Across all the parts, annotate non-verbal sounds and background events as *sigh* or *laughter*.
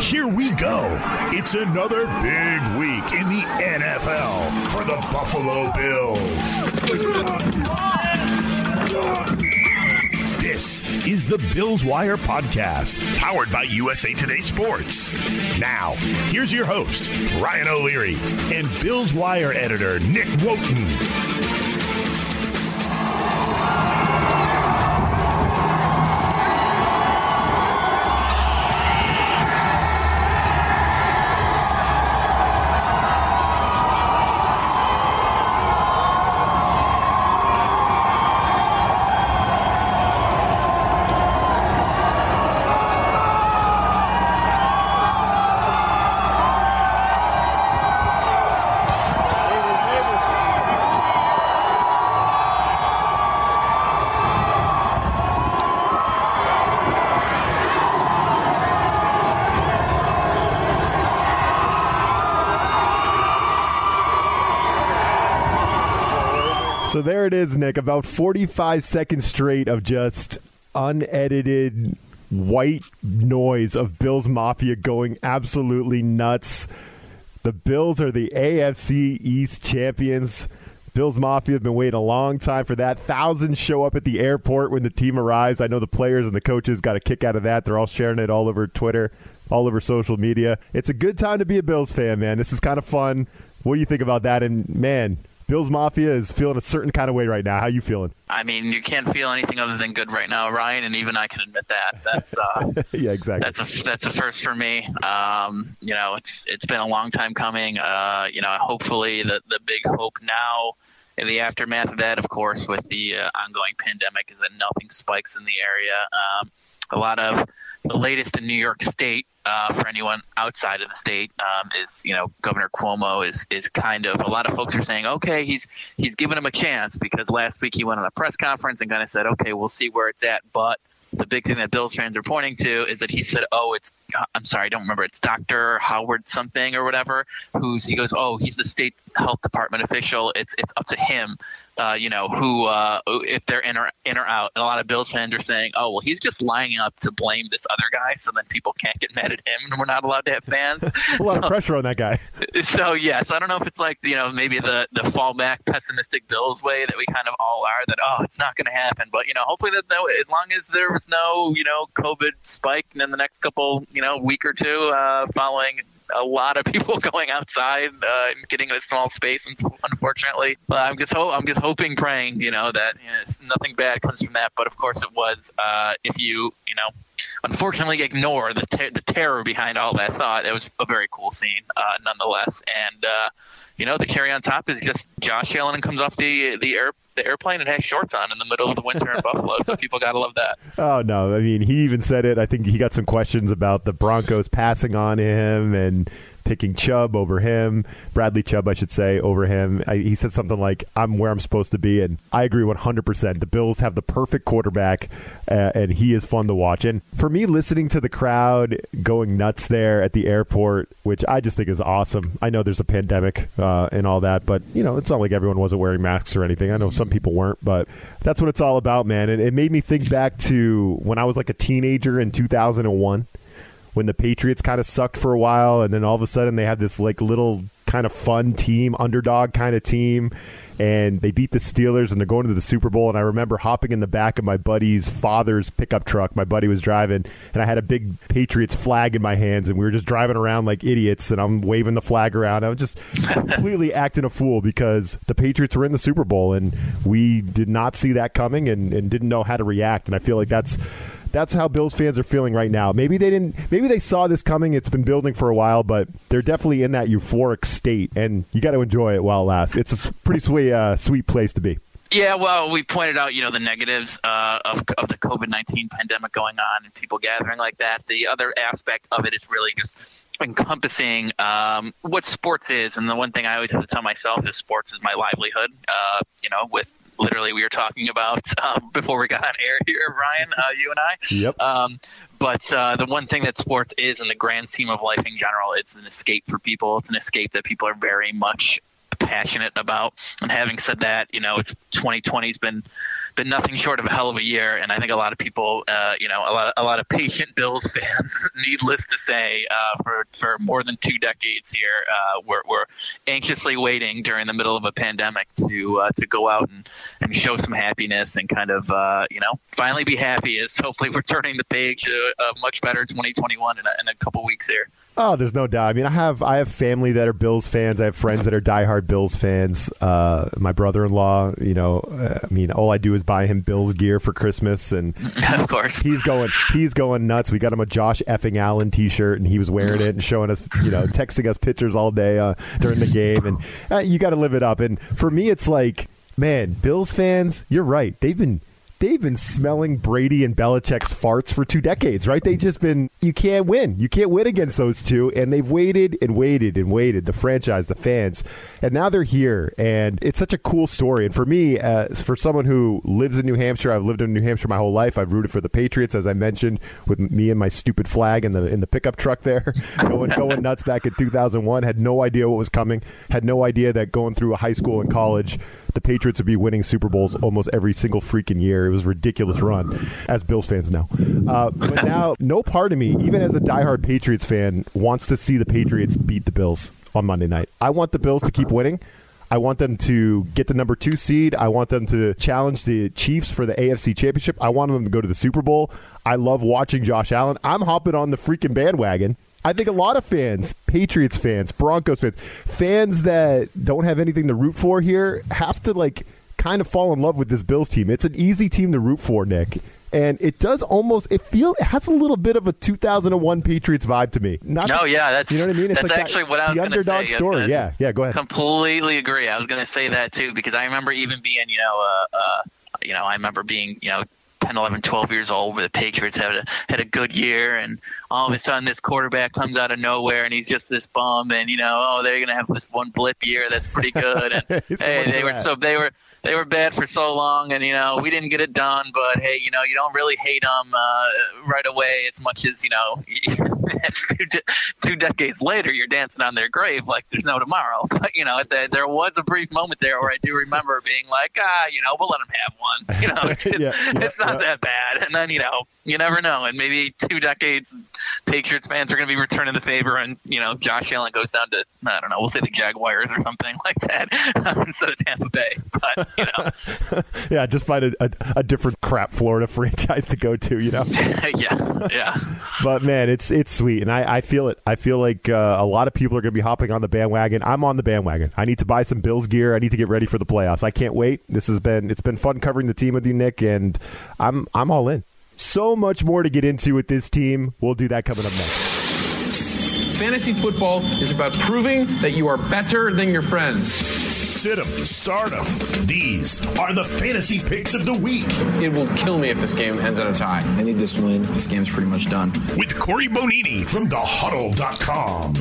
Here we go. It's another big week in the NFL for the Buffalo Bills. This is the Bills Wire podcast, powered by USA Today Sports. Now, here's your host, Ryan O'Leary, and Bills Wire editor, Nick Wojton. So there it is, Nick. About 45 seconds straight of just unedited white noise of Bills Mafia going absolutely nuts. The Bills are the AFC East champions. Bills Mafia have been waiting a long time for that. Thousands show up at the airport when the team arrives. I know the players and the coaches got a kick out of that. They're all sharing it all over Twitter, all over social media. It's a good time to be a Bills fan, man. This is kind of fun. What do you think about that? And man, Bills Mafia is feeling a certain kind of way right now. How you feeling? I mean, you can't feel anything other than good right now, Ryan, and even I can admit that. That's uh, *laughs* yeah, exactly. That's a that's a first for me. Um, you know, it's it's been a long time coming. Uh, you know, hopefully the the big hope now in the aftermath of that, of course, with the uh, ongoing pandemic, is that nothing spikes in the area. Um, a lot of the latest in New York State uh, for anyone outside of the state um, is you know Governor Cuomo is is kind of a lot of folks are saying okay he's he's giving him a chance because last week he went on a press conference and kind of said okay we'll see where it's at but the big thing that Bills fans are pointing to is that he said, "Oh, it's I'm sorry, I don't remember. It's Doctor Howard something or whatever." Who's he goes, "Oh, he's the state health department official. It's it's up to him, uh, you know, who uh, if they're in or in or out." And a lot of Bills fans are saying, "Oh, well, he's just lining up to blame this other guy, so then people can't get mad at him, and we're not allowed to have fans." *laughs* a lot so, of pressure on that guy. *laughs* So yes, yeah, so I don't know if it's like you know maybe the the fallback pessimistic Bills way that we kind of all are that oh it's not going to happen, but you know hopefully that no, as long as there was no you know COVID spike in the next couple you know week or two uh, following a lot of *laughs* people going outside uh, and getting in a small space. And unfortunately, uh, I'm just ho- I'm just hoping, praying, you know, that you know, nothing bad comes from that. But of course, it was. Uh, if you you know, unfortunately, ignore the ter- the terror behind all that thought, it was a very cool scene, uh, nonetheless. And uh, you know, the cherry on top is just Josh Allen comes off the the air the airplane and has shorts on in the middle of the winter in *laughs* Buffalo. So people got to love that. Oh no, I mean he even said it. I think he got some questions about the Broncos passing on him and picking Chubb over him, Bradley Chubb, I should say, over him. I, he said something like, "I'm where I'm supposed to be," and I agree 100. percent The Bills have the perfect quarterback, uh, and he is fun to watch. And for me, listening to the crowd going nuts there at the airport, which I just think is awesome. I know there's a pandemic uh, and all that, but you know, it's not like everyone wasn't wearing masks or anything. I know some people weren't, but that's what it's all about, man. And it made me think back to when I was like a teenager in 2001 when the Patriots kind of sucked for a while, and then all of a sudden they had this like little kind of fun team, underdog kind of team, and they beat the Steelers and they're going to the Super Bowl. And I remember hopping in the back of my buddy's father's pickup truck. My buddy was driving, and I had a big Patriots flag in my hands, and we were just driving around like idiots. And I'm waving the flag around. I was just completely *laughs* acting a fool because the Patriots were in the Super Bowl, and we did not see that coming and, and didn't know how to react. And I feel like that's that's how Bills fans are feeling right now. Maybe they didn't. Maybe they saw this coming. It's been building for a while, but they're definitely in that euphoric state, and you got to enjoy it while it lasts. It's a pretty sweet, uh, sweet place to be. Yeah, well, we pointed out, you know, the negatives uh, of, of the COVID 19 pandemic going on and people gathering like that. The other aspect of it is really just encompassing um, what sports is. And the one thing I always have to tell myself is sports is my livelihood. Uh, you know, with literally we were talking about *laughs* um, before we got on air here, Ryan, uh, you and I. Yep. Um, but uh, the one thing that sports is, in the grand scheme of life in general, it's an escape for people. It's an escape that people are very much passionate about. And having said that, you know, it's 2020's been been nothing short of a hell of a year, and I think a lot of people, uh, you know, a lot of, a lot of patient Bills *laughs* fans, needless to say, uh, for for more than two decades here, uh, we're, we're anxiously waiting during the middle of a pandemic to uh, to go out and, and show some happiness and kind of uh, you know finally be happy. Is hopefully *laughs* we're turning the page to a much better 2021 in a, in a couple weeks here. Oh, there's no doubt. I mean, I have I have family that are Bills fans. I have friends that are diehard Bills fans. Uh, my brother-in-law, you know, uh, I mean, all I do is buy him Bills gear for Christmas, and *laughs* of course he's going he's going nuts. We got him a Josh effing Allen T-shirt, and he was wearing it and showing us, you know, texting us pictures all day uh, during the game, and uh, you got to live it up. And for me, it's like, man, Bills fans, you're right. They've been they've been smelling Brady and Belichick's farts for two decades, right? They've just been, you can't win. You can't win against those two. And they've waited and waited and waited, the franchise, the fans. And now they're here. And it's such a cool story. And for me, uh, for someone who lives in New Hampshire, I've lived in New Hampshire my whole life. I've rooted for the Patriots, as I mentioned, with me and my stupid flag in the in the pickup truck there, *laughs* going going nuts back in 2001. Had no idea what was coming. Had no idea that going through a high school and college, the Patriots would be winning Super Bowls almost every single freaking year. It was a ridiculous run, as Bills fans know. Uh, but *laughs* now, no part of me, even as a diehard Patriots fan, wants to see the Patriots beat the Bills on Monday night. I want the Bills to keep winning. I want them to get the number two seed. I want them to challenge the Chiefs for the AFC Championship. I want them to go to the Super Bowl. I love watching Josh Allen. I'm hopping on the freaking bandwagon. I think a lot of fans, Patriots fans, Broncos fans, fans that don't have anything to root for here, have to like kind of fall in love with this Bills team. It's an easy team to root for, Nick. And it does almost it feel it has a little bit of a 2001 Patriots vibe to me. Not no, yeah, that's you know what I mean. It's that's like actually that, what I was the underdog say. story. Yeah, yeah. Go ahead. Completely agree. I was going to say that too because I remember even being you know uh, uh, you know I remember being you know 10, 11, 12 years old where the Patriots had a, had a good year and all of a sudden this quarterback comes out of nowhere and he's just this bum and you know oh they're going to have this one blip year that's pretty good and *laughs* hey they were so they were they were bad for so long, and you know we didn't get it done. But hey, you know you don't really hate them uh, right away as much as you know. *laughs* two, de- two decades later, you're dancing on their grave like there's no tomorrow. *laughs* But you know the, there was a brief moment there where I do remember being like, ah, you know, we'll let them have one. You know, it's, yeah, yeah, it's not yeah. that bad. And then you know you never know. And maybe two decades, Patriots fans are going to be returning the favor, and you know Josh Allen goes down to I don't know, we'll say the Jaguars or something *laughs* like that *laughs* instead of Tampa Bay. But you know, *laughs* yeah, just find a, a, a, different crap Florida franchise to go to. You know, yeah, yeah. But man, it's it's sweet, and I, I feel it. I feel like uh, a lot of people are going to be hopping on the bandwagon. I'm on the bandwagon. I need to buy some Bills gear. I need to get ready for the playoffs. I can't wait. This has been it's been fun covering the team with you, Nick, and I'm I'm all in. So much more to get into with this team. We'll do that coming up next. Fantasy football is about proving that you are better than your friends. Sit 'em, start 'em. These are the fantasy picks of the week. It will kill me if this game ends in a tie. I need this win. This game's pretty much done. With Corey Bonini from thehuddle.com.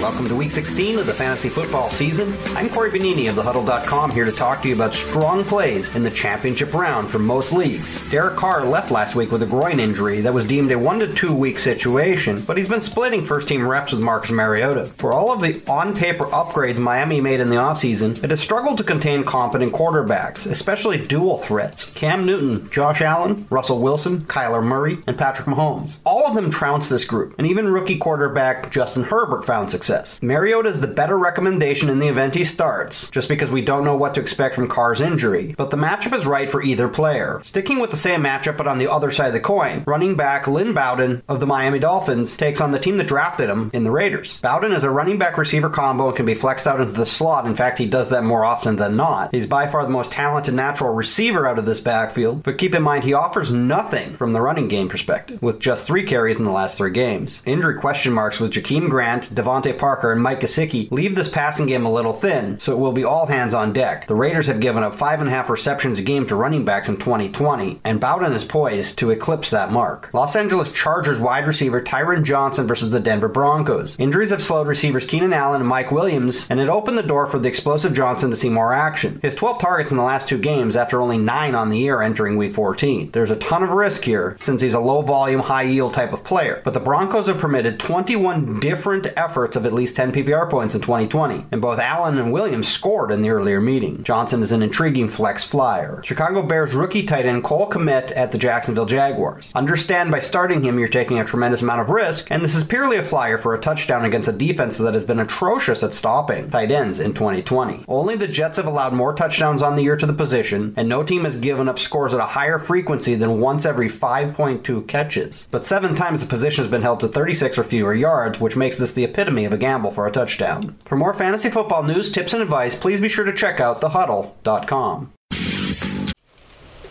Welcome to week 16 of the fantasy football season. I'm Corey Benini of thehuddle.com here to talk to you about strong plays in the championship round for most leagues. Derek Carr left last week with a groin injury that was deemed a 1 to 2 week situation, but he's been splitting first team reps with Marcus Mariota. For all of the on paper upgrades Miami made in the offseason, it has struggled to contain competent quarterbacks, especially dual threats Cam Newton, Josh Allen, Russell Wilson, Kyler Murray, and Patrick Mahomes. All of them trounced this group, and even rookie quarterback Justin Herbert found success success. Mariota is the better recommendation in the event he starts, just because we don't know what to expect from Carr's injury, but the matchup is right for either player. Sticking with the same matchup but on the other side of the coin, running back Lynn Bowden of the Miami Dolphins takes on the team that drafted him in the Raiders. Bowden is a running back receiver combo and can be flexed out into the slot. In fact, he does that more often than not. He's by far the most talented natural receiver out of this backfield, but keep in mind he offers nothing from the running game perspective, with just three carries carries in the last three games. Injury question marks with Jakeem Grant, DeVante Parker, and Mike Gesicki leave this passing game a little thin, so it will be all hands on deck. The Raiders have given up five and a half receptions a game to running backs in 2020, and Bowden is poised to eclipse that mark. Los Angeles Chargers wide receiver Tyron Johnson versus the Denver Broncos. Injuries have slowed receivers Keenan Allen and Mike Williams, and it opened the door for the explosive Johnson to see more action. His 12 targets in the last two games after only 9 on the year entering week 14. There's a ton of risk here since he's a low volume, high yield type of player, but the Broncos have permitted 21 different efforts of at least 10 PPR points in 2020, and both Allen and Williams scored in the earlier meeting. Johnson is an intriguing flex flyer. Chicago Bears rookie tight end Cole Kmet at the Jacksonville Jaguars. Understand by starting him, you're taking a tremendous amount of risk, and this is purely a flyer for a touchdown against a defense that has been atrocious at stopping tight ends in 2020. Only the Jets have allowed more touchdowns on the year to the position, and no team has given up scores at a higher frequency than once every 5.2 catches. But seven times the position has been held to 36 or fewer yards, which makes this the epitome of a gamble for a touchdown. For more fantasy football news, tips, and advice, please be sure to check out thehuddle.com.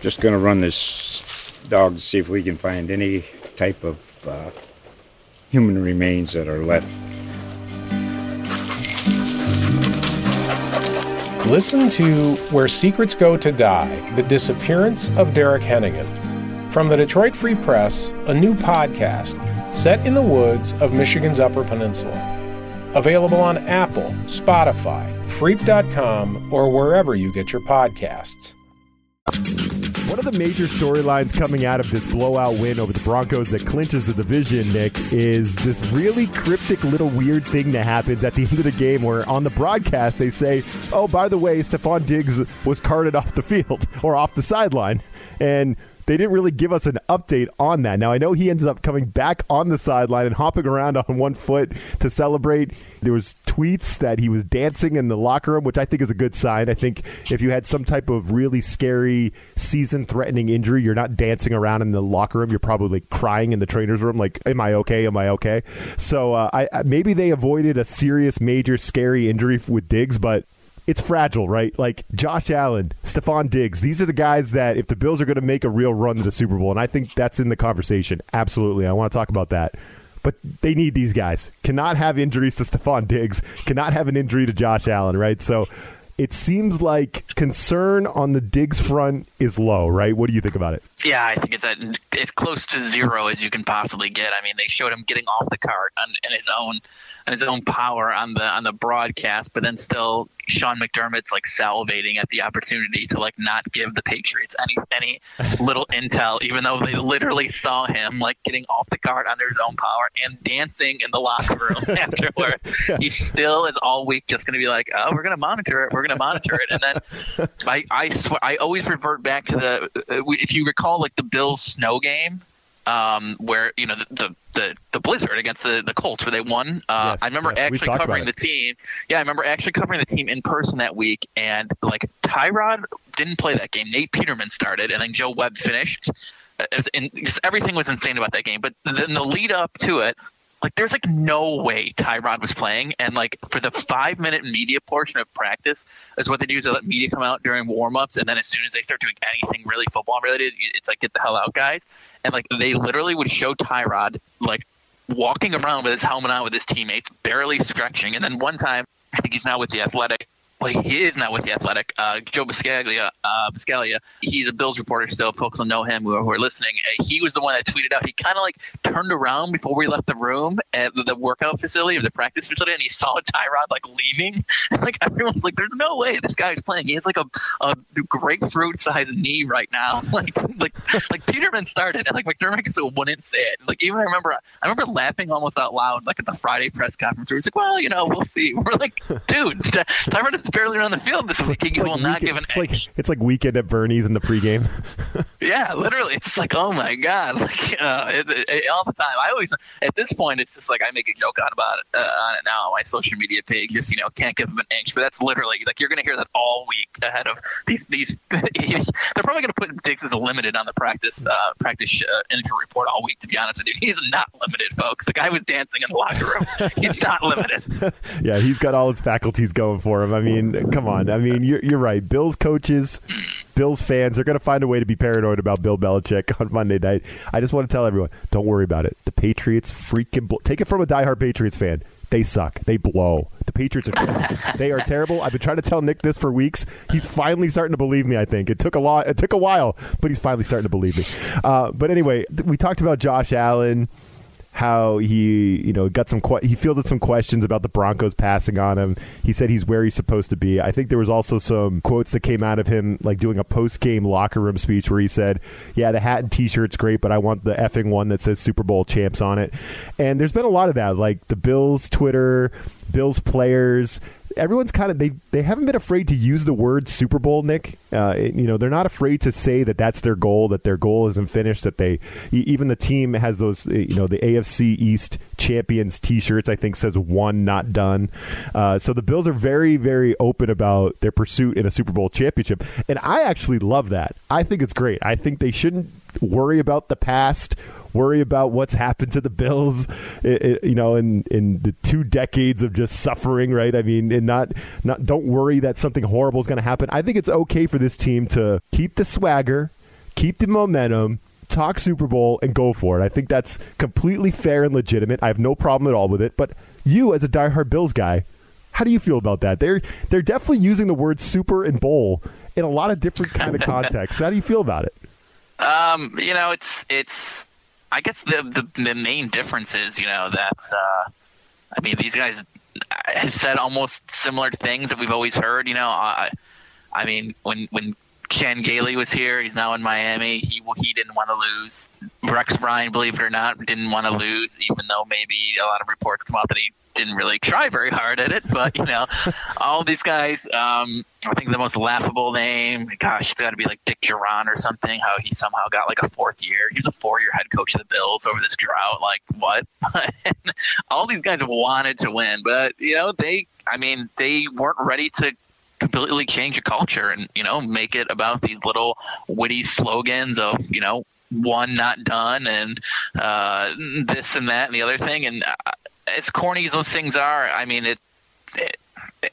Just going to run this dog to see if we can find any type of uh, human remains that are left. Listen to Where Secrets Go to Die The Disappearance of Derek Hennigan. From the Detroit Free Press, a new podcast set in the woods of Michigan's Upper Peninsula. Available on Apple, Spotify, Freep.com, or wherever you get your podcasts. One of the major storylines coming out of this blowout win over the Broncos that clinches the division, Nick, is this really cryptic little weird thing that happens at the *laughs* end of the game where on the broadcast they say, oh, by the way, Stefon Diggs was carted off the field *laughs* or off the sideline. And they didn't really give us an update on that. Now I know he ended up coming back on the sideline and hopping around on one foot to celebrate. There was tweets that he was dancing in the locker room, which I think is a good sign. I think if you had some type of really scary season-threatening injury, you're not dancing around in the locker room. You're probably crying in the trainer's room, like, "Am I okay? Am I okay?" So uh, I, maybe they avoided a serious, major, scary injury with Diggs, but it's fragile, right? Like Josh Allen, Stefon Diggs, these are the guys that if the Bills are going to make a real run to the Super Bowl, and I think that's in the conversation. Absolutely. I want to talk about that. But they need these guys. Cannot have injuries to Stefon Diggs, cannot have an injury to Josh Allen, right? So it seems like concern on the Diggs front is low, right? What do you think about it? Yeah, I think it's at, as close to zero as you can possibly get. I mean, they showed him getting off the cart on, in his own and his own power on the on the broadcast, but then still Sean McDermott's like salivating at the opportunity to like not give the Patriots any any *laughs* little intel, even though they literally saw him like getting off the cart under his own power and dancing in the locker room *laughs* afterward. He still is all week just going to be like, oh, we're going to monitor it, we're going to monitor it, and then *laughs* I I swear I always revert back to the uh, if you recall like the Bills snow game um, where you know the, the, the the blizzard against the the Colts where they won. Uh, Yes, I remember yes, actually covering the team. Yeah, I remember actually covering the team in person that week, and like Tyrod didn't play that game. Nate Peterman started, and then Joe Webb finished. Uh, was in, just everything was insane about that game, but then the lead up to it. Like there's like no way Tyrod was playing, and like for the five minute media portion of practice is what they do is they let media come out during warm ups, and then as soon as they start doing anything really football related, it's like get the hell out, guys. And like they literally would show Tyrod like walking around with his helmet on with his teammates, barely stretching. And then one time, I think he's now with the Athletic. Well, he is now with the Athletic. Uh, Joe Buscaglia, uh, Buscaglia, he's a Bills reporter still. Folks will know him who are, who are listening. Uh, he was the one that tweeted out. He kind of like turned around before we left the room at the workout facility or the practice facility, and he saw Tyrod like leaving. And *laughs* like everyone's like, "There's no way this guy's playing. He has like a, a grapefruit sized knee right now." *laughs* Like like like Peterman started, and like McDermott still wouldn't say it. Like even I remember I remember laughing almost out loud like at the Friday press conference. Where he's like, "Well, you know, we'll see." *laughs* We're like, "Dude, Tyrod barely around the field this week. He will like not weekend- give an it's like inch." it's like weekend at Bernie's in the pregame. *laughs* Yeah, literally, it's like, oh my god, *laughs* like uh, it, it, all the time. I always, at this point, it's just like I make a joke on about it uh, on it now on my social media page. Just you know, can't give them an inch, but that's literally like you're gonna hear that all week ahead of these these. *laughs* they're probably gonna put Diggs as a limited on the practice uh, practice uh, injury report all week. To be honest with you, he's not limited, folks. The guy was dancing in the locker room. He's not limited. *laughs* yeah, he's got all his faculties going for him. I mean, come on. I mean, you're, you're right. Bills coaches, Bills fans, they're going to find a way to be paranoid about Bill Belichick *laughs* on Monday night. I just want to tell everyone, don't worry about it. The Patriots freaking blow. take it from a diehard Patriots fan. They suck. They blow. The Patriots are terrible. *laughs* they are terrible. I've been trying to tell Nick this for weeks. He's finally starting to believe me. I think it took a lot. It took a while, but he's finally starting to believe me. Uh, but anyway, we talked about Josh Allen how he you know got some que- he fielded some questions about the Broncos passing on him. He said he's where he's supposed to be. I think there was also some quotes that came out of him like doing a post game locker room speech where he said, "Yeah, the hat and t-shirt's great, but I want the effing one that says Super Bowl champs on it." And there's been a lot of that, like the Bills Twitter, Bills players everyone's kind of they they haven't been afraid to use the word Super Bowl, Nick. Uh, you know, they're not afraid to say that that's their goal, that their goal isn't finished. That they even the team has those, you know, the AFC East champions T-shirts. I think says one not done. Uh, so the Bills are very very open about their pursuit in a Super Bowl championship, and I actually love that. I think it's great. I think they shouldn't worry about the past worry about what's happened to the Bills, it, it, you know, in in the two decades of just suffering, right? I mean, and not not don't worry that something horrible is going to happen. I think it's okay for this team to keep the swagger, keep the momentum, talk Super Bowl, and go for it. I think that's completely fair and legitimate. I have no problem at all with it. But you, as a diehard Bills guy, how do you feel about that? They're they're definitely using the word super and bowl in a lot of different kind of *laughs* contexts. How do you feel about it? Um, you know, it's it's I guess the, the the main difference is, you know, that uh, I mean, these guys have said almost similar things that we've always heard. You know, I, I mean, when when Chan Gailey was here, he's now in Miami. He he didn't want to lose. Rex Ryan, believe it or not, didn't want to lose, even though maybe a lot of reports come out that he didn't really try very hard at it, but you know, *laughs* all these guys. Um, I think the most laughable name, gosh, it's got to be like Dick Jauron or something. How he somehow got like a fourth year. He was a four-year head coach of the Bills over this drought. Like what? *laughs* all these guys wanted to win, but you know, they. I mean, they weren't ready to completely change the culture and you know make it about these little witty slogans of you know one not done and uh, this and that and the other thing and uh, as corny as those things are, I mean it. it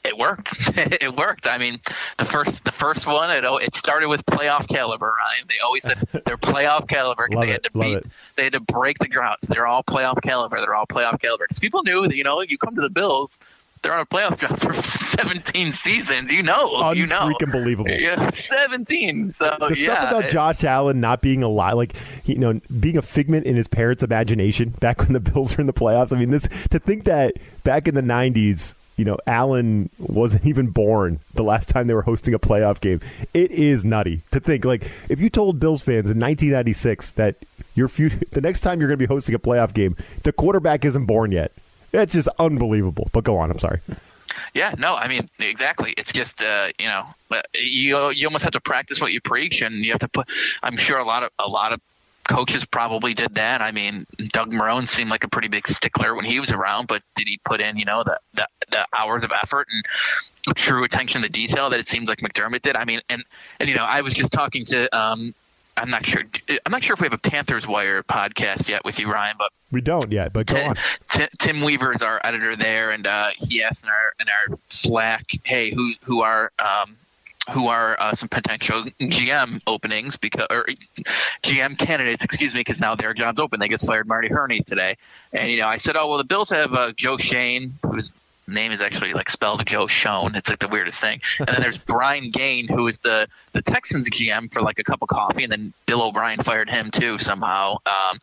it worked. *laughs* it worked. I mean, the first the first one it it started with playoff caliber. Right? They always said they're playoff caliber because they had to beat, it. they had to break the droughts. They're all playoff caliber. They're all playoff caliber. Because people knew that you know you come to the Bills, they're on a playoff drought for 17 seasons. You know, you know, freaking believable. Yeah, 17. So the yeah, stuff about Josh Allen not being alive, like you know, being a figment in his parents' imagination back when the *laughs* Bills were in the playoffs. I mean, this to think that back in the 90s you know, Allen wasn't even born the last time they were hosting a playoff game. It is nutty to think. Like, if you told Bills fans in 1996 that your future, the next time you're going to be hosting a playoff game, the quarterback isn't born yet, that's just unbelievable. But go on. I'm sorry. Yeah, no, I mean exactly. It's just uh, you know you you almost have to practice what you preach, and you have to put. I'm sure a lot of a lot of coaches probably did that. I mean, Doug Marrone seemed like a pretty big stickler when he was around, but did he put in you know the the, the hours of effort and true attention to detail that it seems like McDermott did? I mean, and and you know I was just talking to um, I'm not sure. I'm not sure if we have a Panthers Wire podcast yet with you, Ryan. But we don't yet. But go Tim, on. Tim, Tim Weaver is our editor there, and uh, he asked in our in our Slack, "Hey, who's who are um, who are uh, some potential GM openings because or GM candidates, excuse me, because now their job's open. They just fired Marty Hurney today, and you know I said, oh well, the Bills have uh, Joe Shane, who's name is actually like spelled Joe Schoen. It's like the weirdest thing. And then there's Brian Gaine, who is the the Texans GM for like a cup of coffee, and then Bill O'Brien fired him too somehow. Um,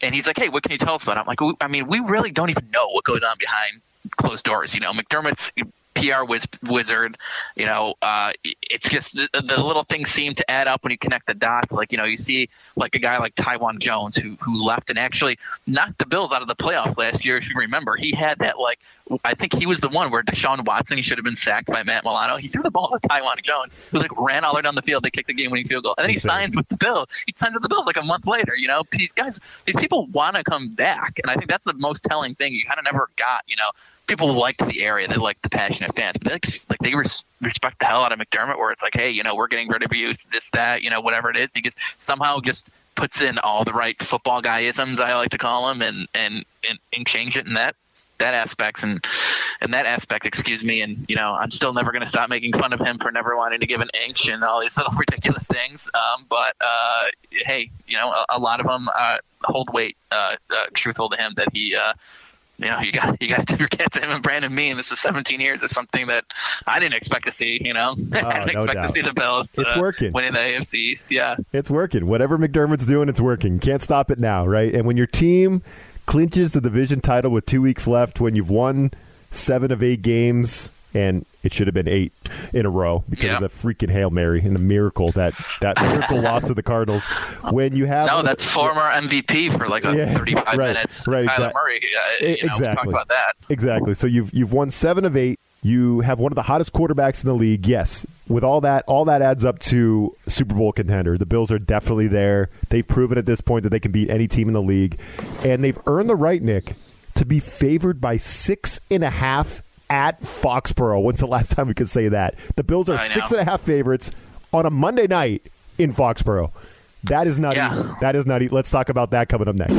and he's like, "Hey, what can you tell us about?" It? I'm like, "I mean, we really don't even know what goes on behind closed doors. You know, McDermott's PR wiz- wizard. You know, uh, it's just the, the, little things seem to add up when you connect the dots. Like you know, you see like a guy like Taiwan Jones who who left and actually knocked the Bills out of the playoffs last year. If you remember, he had that like I think he was the one where Deshaun Watson he should have been sacked by Matt Milano. He threw the ball to Taiwan Jones, who like ran all the way down the field. They kicked the game-winning field goal, and then he signs with the Bills. He signs with the Bills like a month later. You know, these guys, these people want to come back, and I think that's the most telling thing. You kind of never got. You know, people liked the area, they liked the passionate fans, but they, like, like they res- respect the hell out of McDermott. Where it's like, hey, you know, we're getting rid of you, this, that, you know, whatever it is, because somehow just puts in all the right football guyisms I like to call them, and and and, and change it in that that aspects and and that aspect, excuse me, and you know, I'm still never going to stop making fun of him for never wanting to give an inch and all these little *laughs* ridiculous things. Um, but uh, hey, you know, a, a lot of them uh, hold weight. Uh, uh, truthful to him that he. Uh, you know, you got *laughs* you got to forget him and Brandon Beane. This is 17 years of something that I didn't expect to see. You know, *laughs* Oh, I didn't no expect doubt. to see the Bills. It's uh, working. winning the AFC East. Yeah, It's working. Whatever McDermott's doing, it's working. Can't stop it now, right? And when your team clinches the division title with two weeks left, when you've won seven of eight games, and it should have been eight in a row because Yeah. of the freaking hail mary and the miracle that that miracle loss of the Cardinals. When you have no, that's former MVP for like a Yeah, 35 right, minutes. right, Kyler exact- Murray. Uh, you know, exactly. about that. Exactly. So you've you've won seven of eight. You have one of the hottest quarterbacks in the league. Yes, with all that, all that adds up to Super Bowl contender. The Bills are definitely there. They've proven at this point that they can beat any team in the league, and they've earned the right, Nick, to be favored by six and a half at Foxborough. When's the last time we could say that? The Bills are six and a half favorites on a Monday night in Foxborough. That is nutty. Yeah. That is nutty. Let's talk about that coming up next.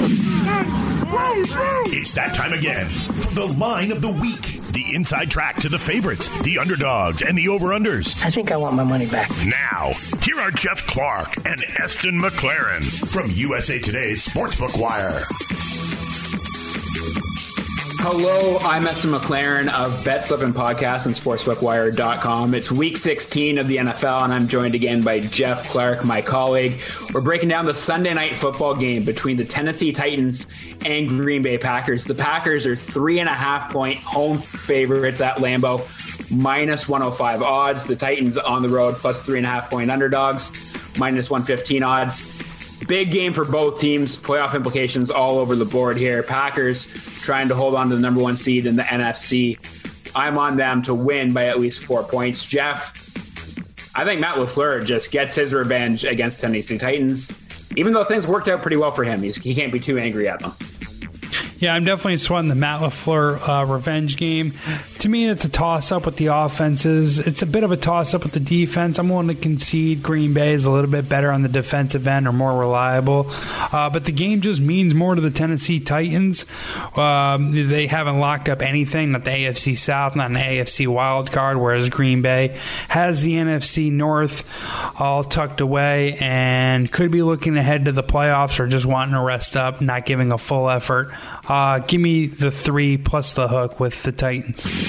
It's that time again for the line of the week. The inside track to the favorites, the underdogs, and the over-unders. I think I want my money back. Now, here are Jeff Clark and Eston McLaren from USA Today's Sportsbook Wire. Hello, I'm Esther McLaren of Bet Slippin' Podcast and SportsbookWire.com. It's week 16 of the NFL, and I'm joined again by Jeff Clark, my colleague. We're breaking down the Sunday night football game between the Tennessee Titans and Green Bay Packers. The Packers are three and a half point home favorites at Lambeau, minus 105 odds. The Titans on the road, plus three and a half point underdogs, minus 115 odds. Big game for both teams. Playoff implications all over the board here. Packers trying to hold on to the number one seed in the NFC. I'm on them to win by at least four points. Jeff, I think Matt LaFleur just gets his revenge against Tennessee Titans. Even though things worked out pretty well for him, he can't be too angry at them. Yeah, I'm definitely sweating the Matt LaFleur uh, revenge game. To me, it's a toss up with the offenses. It's a bit of a toss up with the defense. I'm willing to concede Green Bay is a little bit better on the defensive end or more reliable. Uh, but the game just means more to the Tennessee Titans. Um, they haven't locked up anything, not the AFC South, not an AFC wild card, whereas Green Bay has the NFC North all tucked away and could be looking ahead to the playoffs or just wanting to rest up, not giving a full effort. Uh, give me the three plus the hook with the Titans.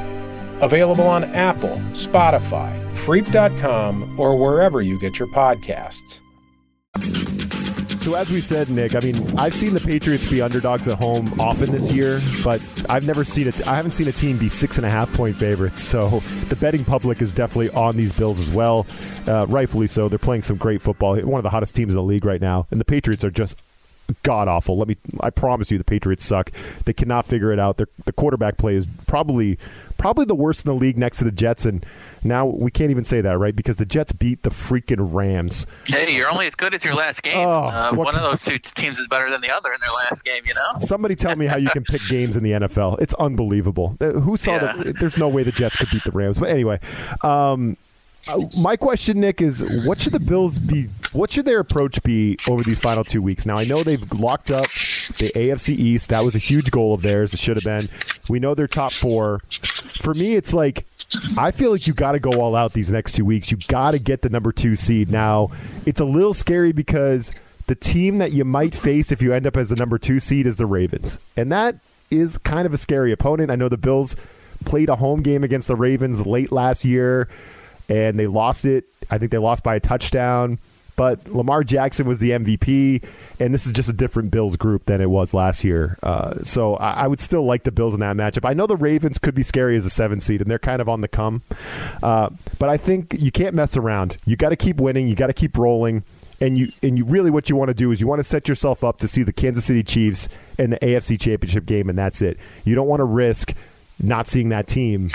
Available on Apple, Spotify, Freep.com, or wherever you get your podcasts. So as we said, Nick, I mean, I've seen the Patriots be underdogs at home often this year, but I've never seen it. I haven't seen a team be six and a half point favorites. So the betting public is definitely on these Bills as well, uh, rightfully so. They're playing some great football. One of the hottest teams in the league right now, and the Patriots are just god awful. Let me. I promise you, the Patriots suck. They cannot figure it out. Their the quarterback play is probably probably the worst in the league next to the Jets, and now we can't even say that, right? Because the Jets beat the freaking Rams. Hey, you're only as good as your last game. Oh, uh, one of those two teams is better than the other in their last game. You know. Somebody tell me how you can pick games in the NFL. It's unbelievable. Uh, Who saw Yeah. the? There's no way the Jets could beat the Rams. But anyway, um, uh, my question, Nick, is what should the Bills be? What should their approach be over these final two weeks? Now I know they've locked up the AFC East. That was a huge goal of theirs. It should have been. We know they're top four. For me, it's like I feel like you got to go all out these next two weeks. You got to get the number two seed. Now it's a little scary because the team that you might face if you end up as the number two seed is the Ravens, and that is kind of a scary opponent. I know the Bills played a home game against the Ravens late last year, and they lost it. I think they lost by a touchdown. But Lamar Jackson was the MVP, and this is just a different Bills group than it was last year. Uh, so I, I would still like the Bills in that matchup. I know the Ravens could be scary as a seven seed, and they're kind of on the come. Uh, but I think you can't mess around. You got to keep winning. You got to keep rolling. And you and you really what you want to do is you want to set yourself up to see the Kansas City Chiefs in the AFC Championship game, and that's it. You don't want to risk not seeing that team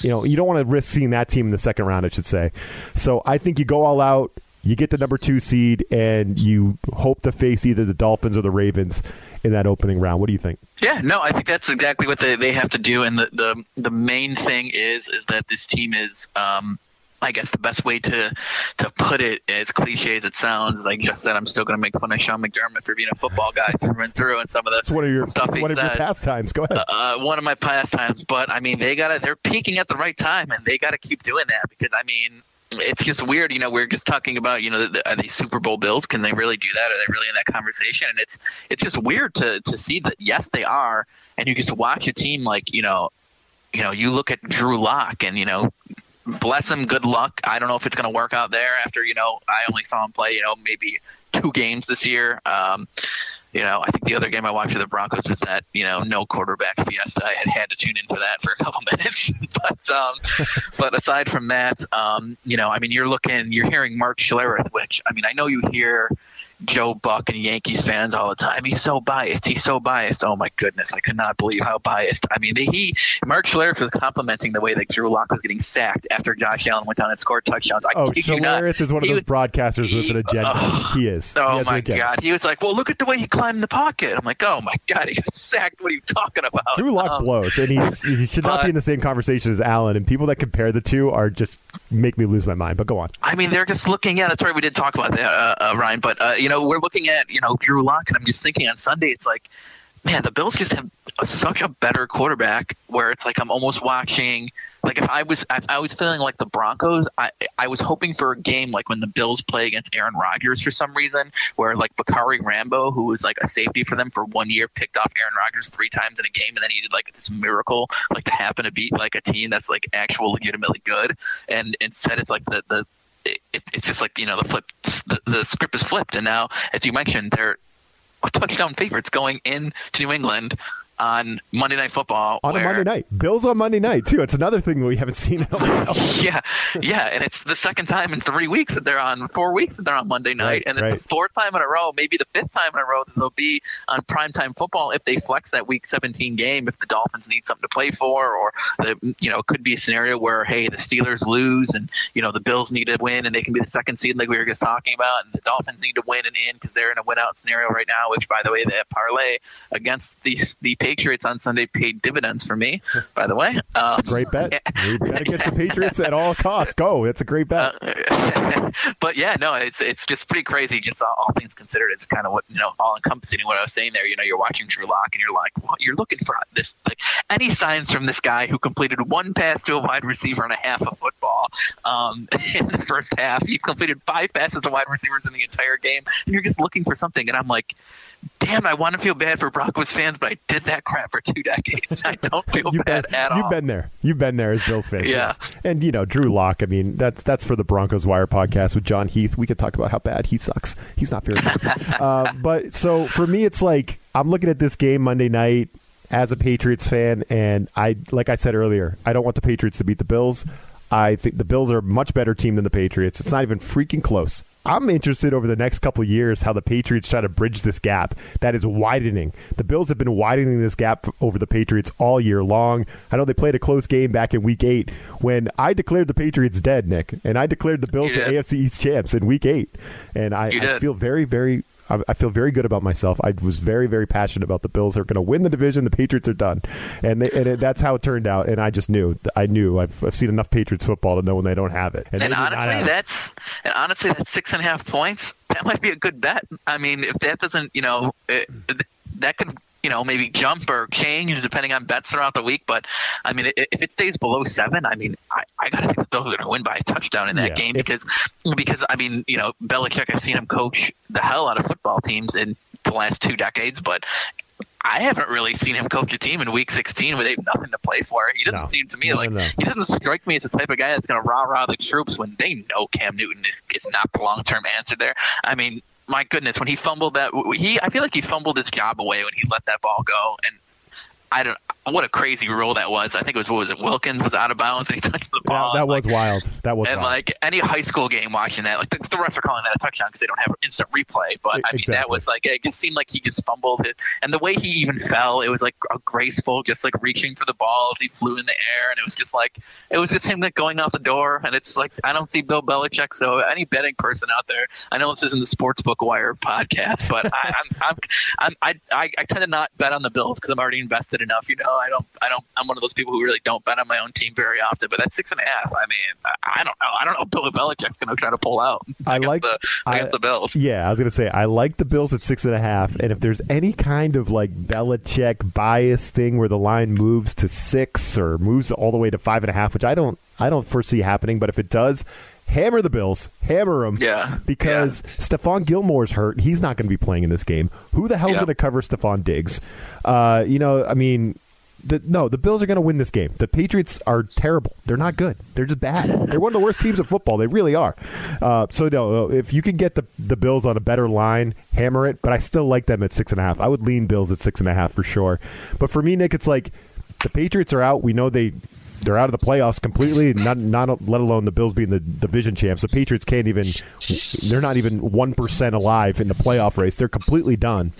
You know, you don't want to risk seeing that team in the second round, I should say. So I think you go all out. You get the number two seed, and you hope to face either the Dolphins or the Ravens in that opening round. What do you think? Yeah, no, I think that's exactly what they, they have to do. And the, the the main thing is is that this team is um, I guess the best way to to put it, as cliche as it sounds, like just said, I'm still going to make fun of Sean McDermott for being a football guy through and through, and some of the it's one of your stuff one of your pastimes. Go ahead. Uh, one of my pastimes, but I mean, they got to they're peaking at the right time, and they got to keep doing that because I mean, it's just weird. You know, we're just talking about, you know, the, are they Super Bowl Bills? Can they really do that? Are they really in that conversation? And it's it's just weird to to see that yes, they are, and you just watch a team like you know, you know, you look at Drew Lock, and you know, bless him, good luck. I don't know if it's going to work out there after you know I only saw him play, you know, maybe two games this year. Um, you know, I think the other game I watched for the Broncos was that, you know, no quarterback fiesta. I had had to tune into that for a couple *laughs* minutes. but um, but aside from that, um, you know, I mean, you're looking, you're hearing Mark Schlereth, which I mean, I know you hear Joe Buck and Yankees fans all the time. He's so biased. He's so biased. Oh my goodness, I could not believe how biased. I mean, he Mark Schlereth was complimenting the way that Drew Lock was getting sacked after Josh Allen went down and scored touchdowns. I oh, Schlereth is one of those broadcasters he, with an agenda. Uh, he is. Oh he my god, he was like, "Well, look at the way he climbed the pocket." I'm like, "Oh my god, he got sacked. What are you talking about?" Drew Lock um, blows, and he's he should not be in the same conversation as Allen. And people that compare the two are just make me lose my mind. But go on. I mean, they're just looking. Yeah, that's right. We did talk about that, uh, uh, Ryan. But uh, you know, we're looking at you know Drew Lock, and I'm just thinking on Sunday, it's like, man, the Bills just have a, such a better quarterback. Where it's like I'm almost watching. Like if I was, if I was feeling like the Broncos. I I was hoping for a game like when the Bills play against Aaron Rodgers for some reason, where like Bacarri Rambo, who was like a safety for them for one year, picked off Aaron Rodgers three times in a game, and then he did like this miracle, like to happen to beat like a team that's like actual legitimately good, and instead it's like the the it, it's just like you know the flip the, the script is flipped. And now as you mentioned they're touchdown favorites going into New England on Monday Night Football. On where, a Monday night. Bills on Monday night, too. It's another thing we haven't seen in a while. *laughs* yeah, yeah. And it's the second time in three weeks that they're on, four weeks that they're on Monday night. Right, and it's right. the fourth time in a row, maybe the fifth time in a row that they'll be on primetime football if they flex that week 17 game, if the Dolphins need something to play for, or, the, you know, it could be a scenario where, hey, the Steelers lose and, you know, the Bills need to win and they can be the second seed like we were just talking about, and the Dolphins need to win and in because they're in a win out scenario right now, which, by the way, they have parlay against the, the Patriots on Sunday paid dividends for me, by the way. *laughs* Um, great bet. You got to get the *laughs* Patriots at all costs. Go. That's a great bet. Uh, *laughs* but yeah, no, it's it's just pretty crazy. Just all, all things considered, it's kind of what you know, all encompassing. What I was saying there, you know, you're watching Drew Lock and you're like, well, you're looking for this, like any signs from this guy who completed one pass to a wide receiver and a half of football um, in the first half. He completed five passes to wide receivers in the entire game, and you're just looking for something. And I'm like damn, I want to feel bad for Broncos fans, but I did that crap for two *laughs* decades. I don't feel bad been, at all. You've been there. You've been there as Bills fans. yeah. And, you know, Drew Lock, I mean, that's that's for the Broncos Wire podcast with John Heath. We could talk about how bad he sucks. He's not very good. *laughs* uh, but so for me, it's like I'm looking at this game Monday night as a Patriots fan, and I, like I said earlier, I don't want the Patriots to beat the Bills. I think the Bills are a much better team than the Patriots. It's not even freaking close. I'm interested over the next couple years how the Patriots try to bridge this gap that is widening. The Bills have been widening this gap over the Patriots all year long. I know they played a close game back in Week Eight when I declared the Patriots dead, Nick, and I declared the Bills the AFC East champs in Week Eight, and I, I feel very, very I, feel very good about myself. I was very, very passionate about the Bills are going to win the division. The Patriots are done, and they, and it, that's how it turned out. And I just knew. I knew. I've, I've, seen enough Patriots football to know when they don't have it. And, and honestly, that's and honestly, that's six and a half points. That might be a good bet. I mean, if that doesn't, you know, it, that could you know, maybe jump or change depending on bets throughout the week. But I mean, if it stays below seven, I mean, I, I got to think the Bills are going to win by a touchdown in that yeah, game because because I mean, you know, Belichick, I've seen him coach the hell out of football teams in the last two decades, but I haven't really seen him coach a team in Week 16 where they have nothing to play for. He doesn't no. seem to me no, like no. he doesn't strike me as the type of guy that's going to rah rah the troops when they know Cam Newton is, is not the long term answer there. I mean, my goodness, when he fumbled that, he I feel like he fumbled his job away when he let that ball go, and I don't. What a crazy rule that was. I think it was what was it Wilkins was out of bounds and he *laughs* touched the ball. That, that was like, wild. That was wild. and wild. like any high school game watching that, like the, the refs are calling that a touchdown because they don't have instant replay. But I mean, that was like it just seemed like he just fumbled it, and the way he even fell, it was like a graceful, just like reaching for the ball as he flew in the air, and it was just like it was just him like going out the door. And it's like I don't see Bill Belichick. So any betting person out there, I know this isn't the Sportsbook Wire podcast, but I, I'm, I'm, I'm I, I I tend to not bet on the Bills because I'm already invested enough. You know, I don't I don't I'm one of those people who really don't bet on my own team very often. But that's six and a half. I mean, I, don't know. I don't know if Bill Belichick's going to try to pull out. I like- the I- the Bills. Yeah, I was gonna say I like the Bills at six and a half, and if there's any kind of like Belichick bias thing where the line moves to six or moves all the way to five and a half, which I don't, I don't foresee happening, but if it does, hammer the Bills, hammer them, Yeah, because Stephon Gilmore's hurt, he's not going to be playing in this game. Who the hell's Yeah. going to cover Stefon Diggs? Uh, you know, I mean. The, no, the Bills are going to win this game. The Patriots are terrible. They're not good. They're just bad. They're one of the worst teams of football. They really are. Uh, so no, if you can get the the Bills on a better line, hammer it. But I still like them at six and a half. I would lean Bills at six and a half for sure. But for me, Nick, it's like the Patriots are out. We know they they're out of the playoffs completely. Not not let alone the Bills being the division champs. The Patriots can't even. They're not even one percent alive in the playoff race. They're completely done,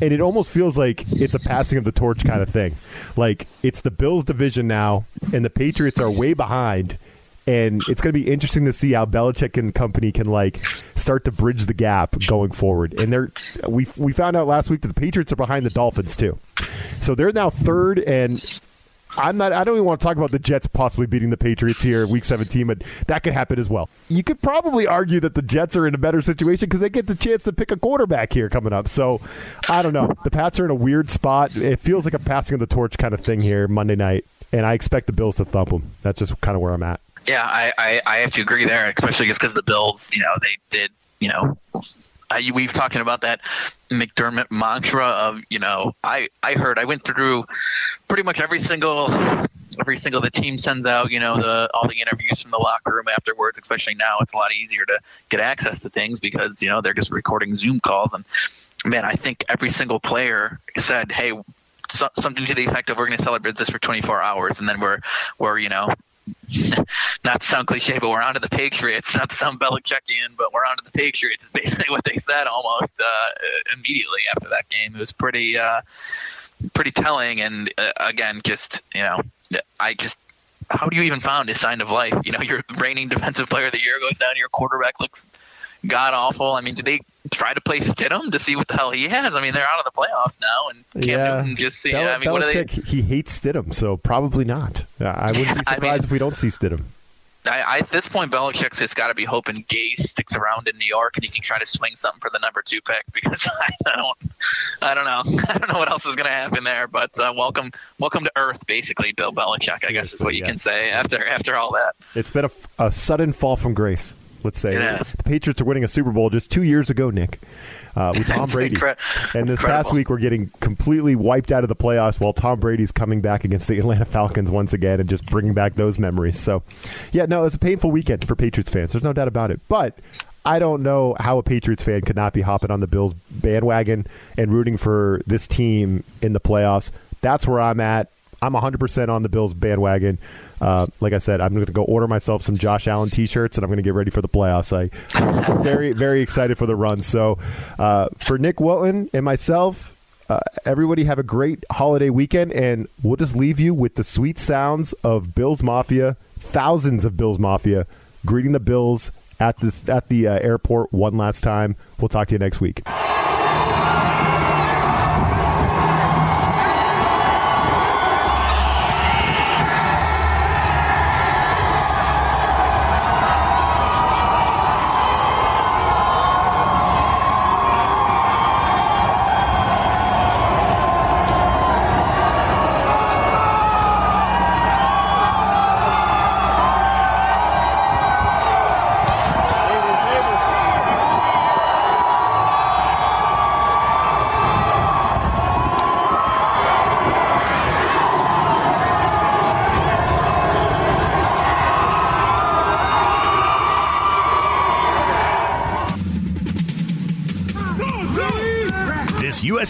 and it almost feels like it's a passing of the torch kind of thing. Like it's the Bills division now, and the Patriots are way behind. And it's going to be interesting to see how Belichick and company can like start to bridge the gap going forward. And they're we we found out last week that the Patriots are behind the Dolphins too, so they're now third and I'm not. I don't even want to talk about the Jets possibly beating the Patriots here, Week 17, but that could happen as well. You could probably argue that the Jets are in a better situation because they get the chance to pick a quarterback here coming up. So I don't know. The Pats are in a weird spot. It feels like a passing of the torch kind of thing here Monday night, and I expect the Bills to thump them. That's just kind of where I'm at. Yeah, I, I, I have to agree there, especially just because the Bills, you know, they did, you know, I, we've talking about that McDermott mantra of, you know, I, I heard, I went through pretty much every single, every single the team sends out, you know, the all the interviews from the locker room afterwards. Especially now, it's a lot easier to get access to things because you know they're just recording Zoom calls, and man, I think every single player said, hey. So, something to the effect of we're going to celebrate this for 24 hours and then we're we're you know not to sound cliche, but we're on to the Patriots. Not to sound Belichickian, but we're on to the Patriots. Is basically what they said almost uh, immediately after that game. It was pretty, uh, pretty telling. And uh, again, just you know, I just how do you even find a sign of life? You know, your reigning defensive player of the year goes down. Your quarterback looks god awful. I mean, did they try to play Stidham to see what the hell he has? I mean, they're out of the playoffs now, and Cam yeah, Newton just see. Bel- I mean, what are they? He hates Stidham, so probably not. Uh, I wouldn't be *laughs* I surprised mean- if we don't see Stidham. I, I, at this point, Belichick's just got to be hoping Gase sticks around in New York and he can try to swing something for the number two pick *laughs* because I, I don't, I don't know, *laughs* I don't know what else is going to happen there. But uh, welcome, welcome to Earth, basically, Bill Belichick. I guess is what you can say after after all that. It's been a, a sudden fall from grace. Let's say It has. the Patriots are winning a Super Bowl just two years ago, Nick, uh, with *laughs* Tom Brady. Incre- and this past week, we're getting completely wiped out of the playoffs while Tom Brady's coming back against the Atlanta Falcons once again and just bringing back those memories. So, yeah, no, it's a painful weekend for Patriots fans. There's no doubt about it. But I don't know how a Patriots fan could not be hopping on the Bills bandwagon and rooting for this team in the playoffs. That's where I'm at. I'm 100% on the Bills bandwagon. Uh, like I said, I'm going to go order myself some Josh Allen T-shirts, and I'm going to get ready for the playoffs. I very, very excited for the run. So, uh, for Nick Wojton and myself, uh, everybody have a great holiday weekend, and we'll just leave you with the sweet sounds of Bills Mafia, thousands of Bills Mafia, greeting the Bills at this at the uh, airport one last time. We'll talk to you next week.